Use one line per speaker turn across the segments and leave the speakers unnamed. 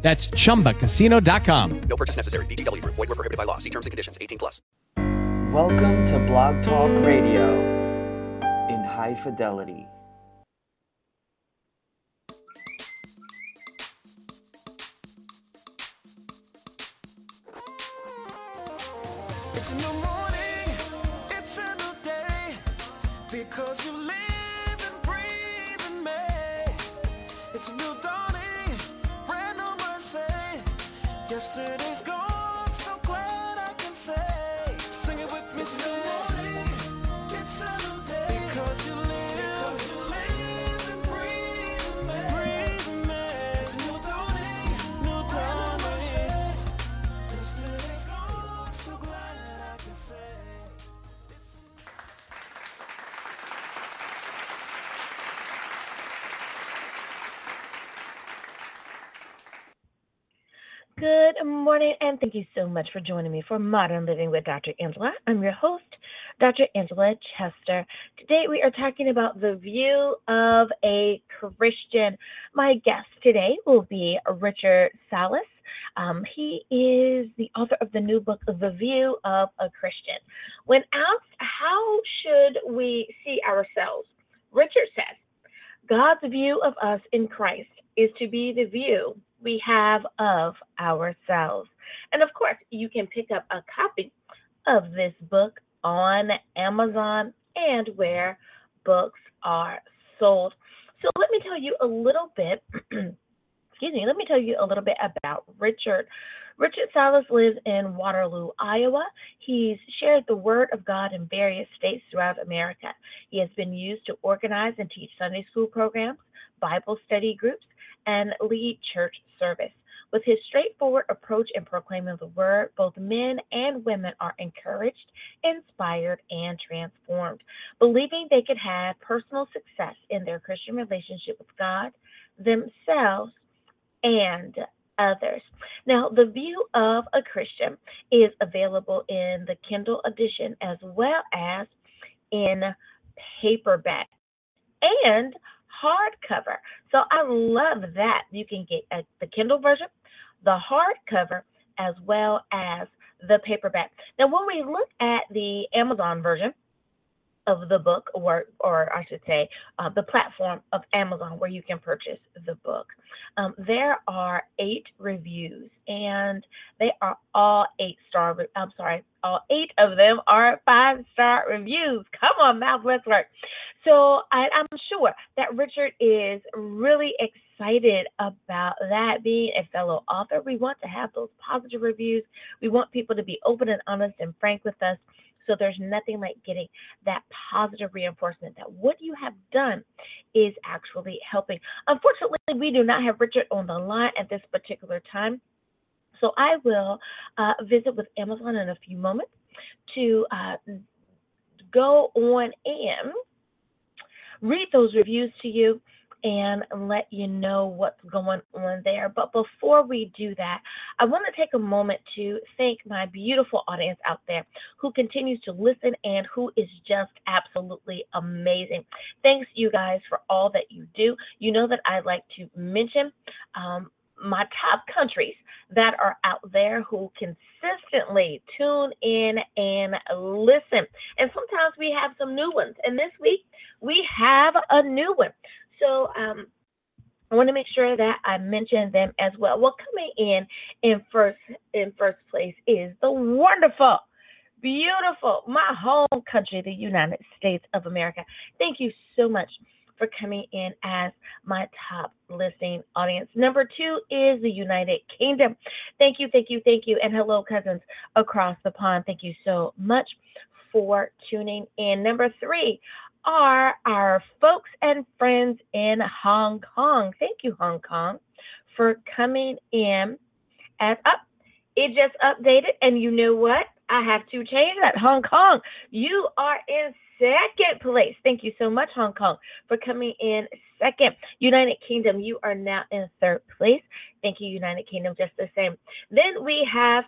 That's chumbacasino.com.
No purchase necessary. VGW Group. Void were prohibited by law. See terms and conditions. 18 plus.
Welcome to Blog Talk Radio in high fidelity.
It's a new morning, it's a new day, because you live Yesterday's gone, and
thank you so much for joining me for Modern Living with Dr. Angela. I'm your host, Dr. Angela Chester. Today we are talking about the view of a Christian. My guest today will be Richard Sallis. Um, he is the author of the new book, The View of a Christian. When asked, how should we see ourselves? Richard says, God's view of us in Christ is to be the view we have of ourselves. And of course, you can pick up a copy of this book on Amazon and where books are sold. So let me tell you a little bit, excuse me, let me tell you a little bit about Richard. Richard Sallis lives in Waterloo, Iowa. He's shared the word of God in various states throughout America. He has been used to organize and teach Sunday school programs, Bible study groups, and lead church service. With his straightforward approach in proclaiming the word, both men and women are encouraged, inspired, and transformed, believing they could have personal success in their Christian relationship with God, themselves, and others. Now, The View of a Christian is available in the Kindle edition as well as in paperback and hardcover. So I love that. You can get uh, the Kindle version, the hardcover, as well as the paperback. Now, when we look at the Amazon version, of the book, or or I should say, uh, the platform of Amazon where you can purchase the book. Um, there are eight reviews, and they are all eight star. I'm sorry, all eight of them are five star reviews. Come on, mouth, let's work. So I, I'm sure that Richard is really excited about that. Being a fellow author, we want to have those positive reviews. We want people to be open and honest and frank with us. So there's nothing like getting that positive reinforcement that what you have done is actually helping. Unfortunately, we do not have Richard on the line at this particular time. So I will uh, visit with Amazon in a few moments to uh, go on and read those reviews to you and let you know what's going on there. But before we do that, I want to take a moment to thank my beautiful audience out there who continues to listen and who is just absolutely amazing. Thanks, you guys, for all that you do. You know that I like to mention um, my top countries that are out there who consistently tune in and listen. And sometimes we have some new ones. And this week we have a new one. So um, I want to make sure that I mention them as well. Well, coming in in first in first place is the wonderful, beautiful, my home country, the United States of America. Thank you so much for coming in as my top listening audience. Number two is the United Kingdom. Thank you, thank you, thank you, and hello, cousins across the pond. Thank you so much for tuning in. Number three are our folks and friends in Hong Kong. Thank you, Hong Kong, for coming in as up. It just updated, and you know what? I have to change that. Hong Kong, you are in second place. Thank you so much, Hong Kong, for coming in second. United Kingdom, you are now in third place. Thank you, United Kingdom, just the same. Then we have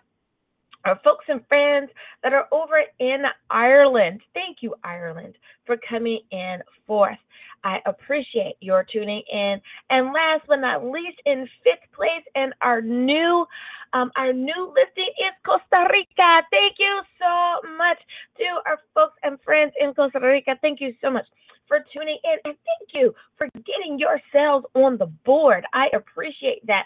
our folks and friends that are over in Ireland. Thank you, Ireland, for coming in fourth. I appreciate your tuning in. And last but not least, in fifth place, and our new um, our new listing is Costa Rica. Thank you so much to our folks and friends in Costa Rica. Thank you so much for tuning in, and thank you for getting yourselves on the board. I appreciate that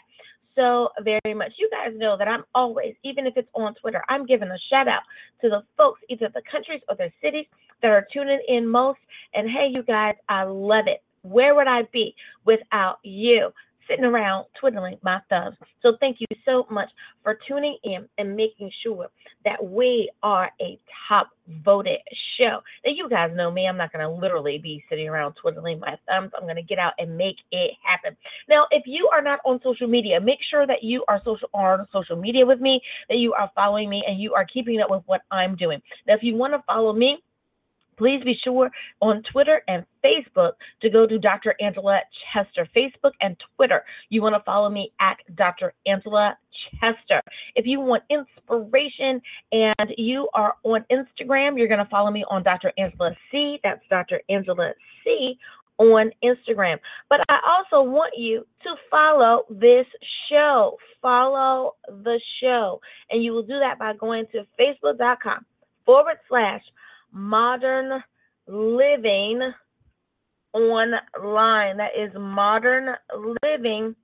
so very much. You guys know that I'm always, even if it's on Twitter, I'm giving a shout out to the folks, either the countries or the cities that are tuning in most. And hey, you guys, I love it. Where would I be without you? Sitting around twiddling my thumbs. So, thank you so much for tuning in and making sure that we are a top voted show. Now, you guys know me. I'm not going to literally be sitting around twiddling my thumbs. I'm going to get out and make it happen. Now, if you are not on social media, make sure that you are social on social media with me, that you are following me, and you are keeping up with what I'm doing. Now, if you want to follow me, please be sure on Twitter and Facebook to go to Dr. Angela Chester, Facebook and Twitter. You want to follow me at Dr. Angela Chester. If you want inspiration and you are on Instagram, you're going to follow me on Dr. Angela C. That's Dr. Angela C on Instagram. But I also want you to follow this show. Follow the show. And you will do that by going to facebook.com forward slash modern living online. That is modern living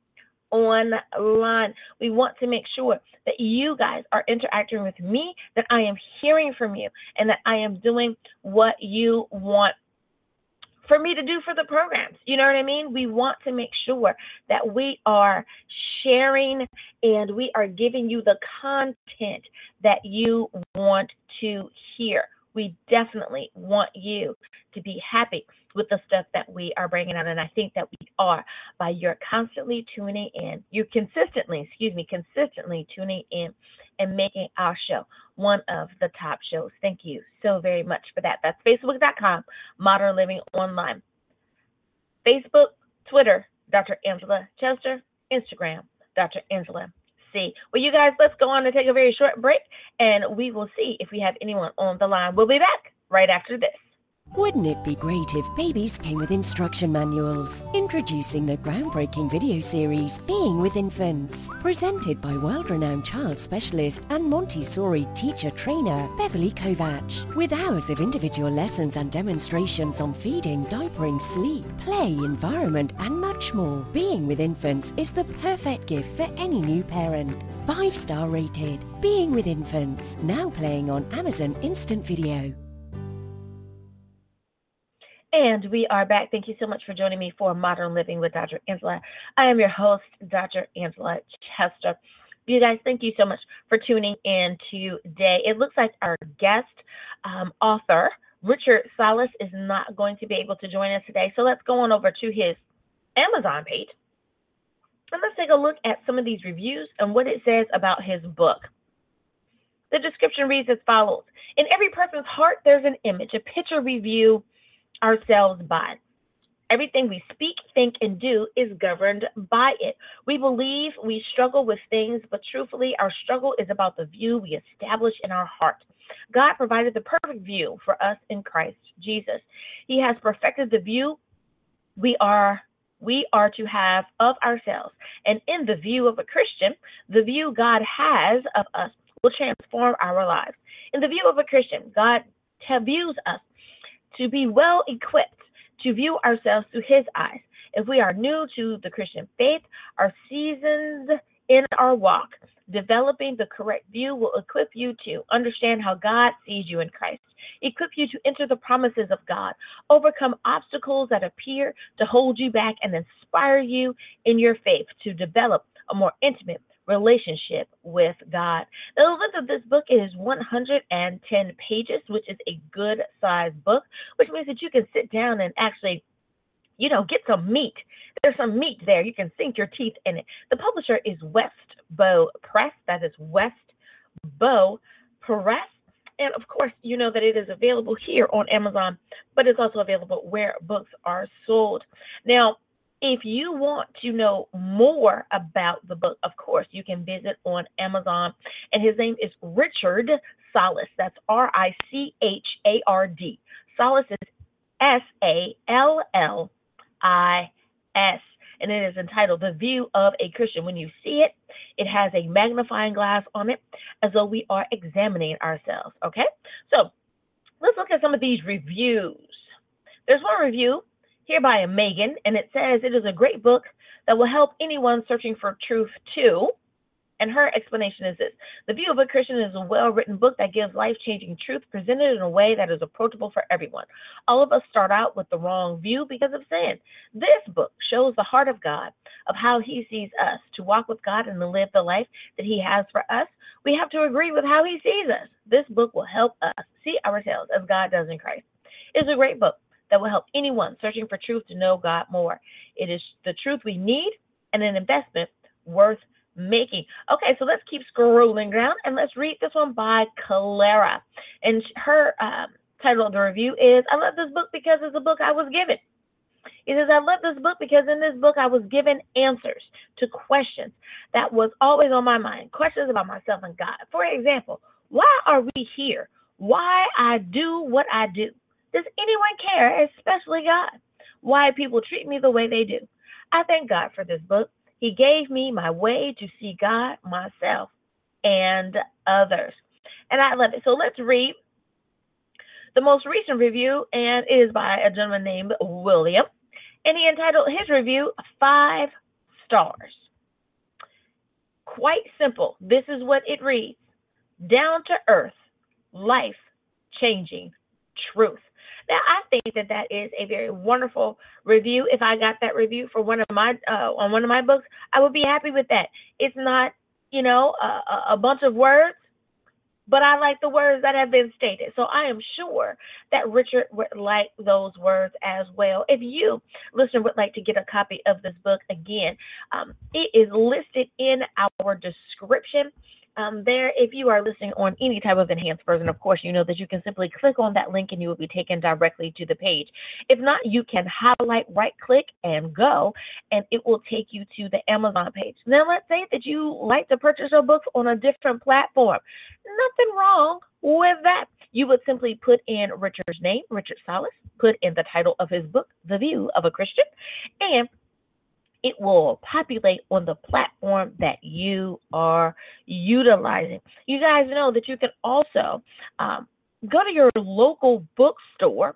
online. We want to make sure that you guys are interacting with me, that I am hearing from you, and that I am doing what you want for me to do for the programs. You know what I mean? We want to make sure that we are sharing and we are giving you the content that you want to hear we definitely want you to be happy with the stuff that we are bringing out. And I think that we are by your constantly tuning in, you're consistently, excuse me, consistently tuning in and making our show one of the top shows. Thank you so very much for that. That's facebook.com, modern living online. Facebook, Twitter, Dr. Angela Chester, Instagram, Dr. Angela see. Well, you guys, let's go on and take a very short break, and we will see if we have anyone on the line. We'll be back right after this.
Wouldn't it be great if babies came with instruction manuals? Introducing the groundbreaking video series Being with Infants, presented by world-renowned child specialist and Montessori teacher trainer Beverly Kovach, with hours of individual lessons and demonstrations on feeding, diapering, sleep, play, environment, and much more. Being with Infants is the perfect gift for any new parent. Five star rated. Being with Infants, now playing on Amazon Instant Video.
And we are back. Thank you so much for joining me for Modern Living with Dr. Angela. I am your host, Dr. Angela Chester. You guys, thank you so much for tuning in today. It looks like our guest um, author, Richard Sallis, is not going to be able to join us today. So let's go on over to his Amazon page and let's take a look at some of these reviews and what it says about his book. The description reads as follows In every person's heart, there's an image, a picture we view ourselves by. Everything we speak, think, and do is governed by it. We believe we struggle with things, but truthfully, our struggle is about the view we establish in our heart. God provided the perfect view for us in Christ Jesus. He has perfected the view we are we are to have of ourselves. And in the view of a Christian, the view God has of us will transform our lives. In the view of a Christian, God views us to be well equipped to view ourselves through His eyes. If we are new to the Christian faith, are seasoned in our walk, developing the correct view will equip you to understand how God sees you in Christ, equip you to enter the promises of God, overcome obstacles that appear to hold you back, and inspire you in your faith to develop a more intimate relationship with God. The length of this book is 110 pages, which is a good sized book, which means that you can sit down and actually, you know, get some meat. There's some meat there. You can sink your teeth in it. The publisher is West Bow Press. That is West Bow Press. And of course, you know that it is available here on Amazon, but it's also available where books are sold. Now, if you want to know more about the book, of course, you can visit on Amazon. And his name is Richard Sallis. That's R I C H A R D. Sallis is S A L L I S. And it is entitled The View of a Christian. When you see it, it has a magnifying glass on it as though we are examining ourselves. Okay? So let's look at some of these reviews. There's one review here by a Megan, and it says it is a great book that will help anyone searching for truth too. And her explanation is this The View of a Christian is a well written book that gives life changing truth presented in a way that is approachable for everyone. All of us start out with the wrong view because of sin. This book shows the heart of God, of how He sees us. To walk with God and to live the life that He has for us, we have to agree with how He sees us. This book will help us see ourselves as God does in Christ. It's a great book that will help anyone searching for truth to know God more. It is the truth we need and an investment worth making. Okay, so let's keep scrolling down and let's read this one by Clara. And her um, title of the review is I love this book because it's a book I was given. It says, I love this book because in this book I was given answers to questions that was always on my mind, questions about myself and God. For example, why are we here? Why I do what I do? Does anyone care, especially God? Why people treat me the way they do? I thank God for this book. He gave me my way to see God, myself, and others. And I love it. So let's read the most recent review, and it is by a gentleman named William. And he entitled his review Five Stars. Quite simple. This is what it reads Down to earth, life changing truth. Now, I think that that is a very wonderful review. If I got that review for one of my uh, on one of my books, I would be happy with that. It's not, you know, a, a bunch of words, but I like the words that have been stated. So I am sure that Richard would like those words as well. If you, listener, would like to get a copy of this book again, um, it is listed in our description um, there, if you are listening on any type of enhanced version, of course, you know that you can simply click on that link and you will be taken directly to the page. If not, you can highlight, right click, and go, and it will take you to the Amazon page. Now, let's say that you like to purchase your books on a different platform. Nothing wrong with that. You would simply put in Richard's name, Richard Sallis, put in the title of his book, The View of a Christian, and it will populate on the platform that you are utilizing. You guys know that you can also um, go to your local bookstore,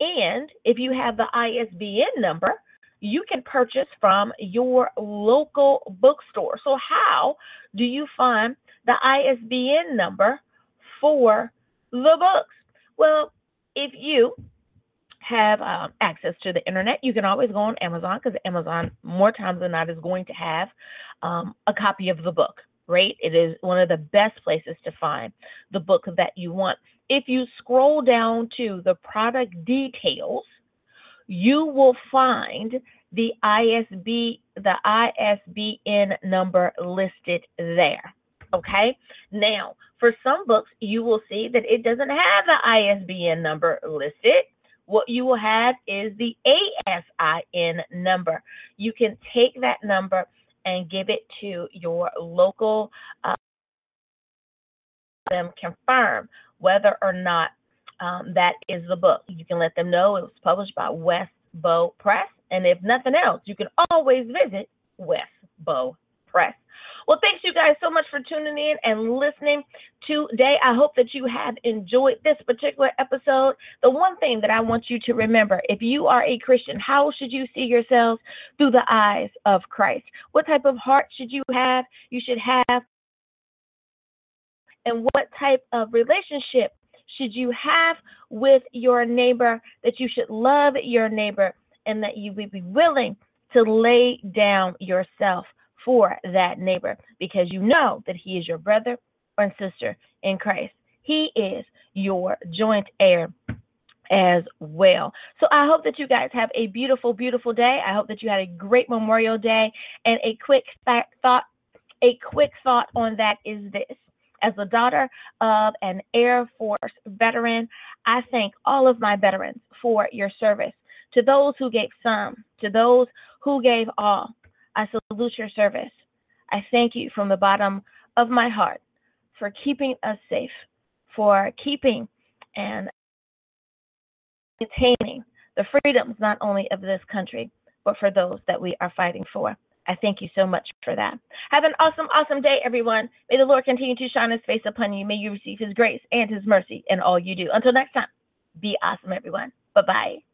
and if you have the ISBN number, you can purchase from your local bookstore. So, how do you find the ISBN number for the books? Well, if you have um, access to the internet, you can always go on Amazon because Amazon, more times than not, is going to have um, a copy of the book, right? It is one of the best places to find the book that you want. If you scroll down to the product details, you will find the ISB, the ISBN number listed there. Okay. Now, for some books, you will see that it doesn't have the ISBN number listed what you will have is the ASIN number. You can take that number and give it to your local uh, them confirm whether or not um, that is the book. You can let them know it was published by West Bow Press, and if nothing else, you can always visit West Bow Press. Well, thanks you guys so much for tuning in and listening today. I hope that you have enjoyed this particular episode. The one thing that I want you to remember if you are a Christian, how should you see yourselves through the eyes of Christ? What type of heart should you have? You should have. And what type of relationship should you have with your neighbor? That you should love your neighbor and that you would be willing to lay down yourself for that neighbor because you know that he is your brother or sister in Christ. He is your joint heir as well. So I hope that you guys have a beautiful, beautiful day. I hope that you had a great Memorial Day. And a quick thought, a quick thought on that is this. As a daughter of an Air Force veteran, I thank all of my veterans for your service. To those who gave some, to those who gave all, I salute your service. I thank you from the bottom of my heart for keeping us safe, for keeping and maintaining the freedoms not only of this country, but for those that we are fighting for. I thank you so much for that. Have an awesome, awesome day, everyone. May the Lord continue to shine his face upon you. May you receive his grace and his mercy in all you do. Until next time, be awesome, everyone. Bye bye.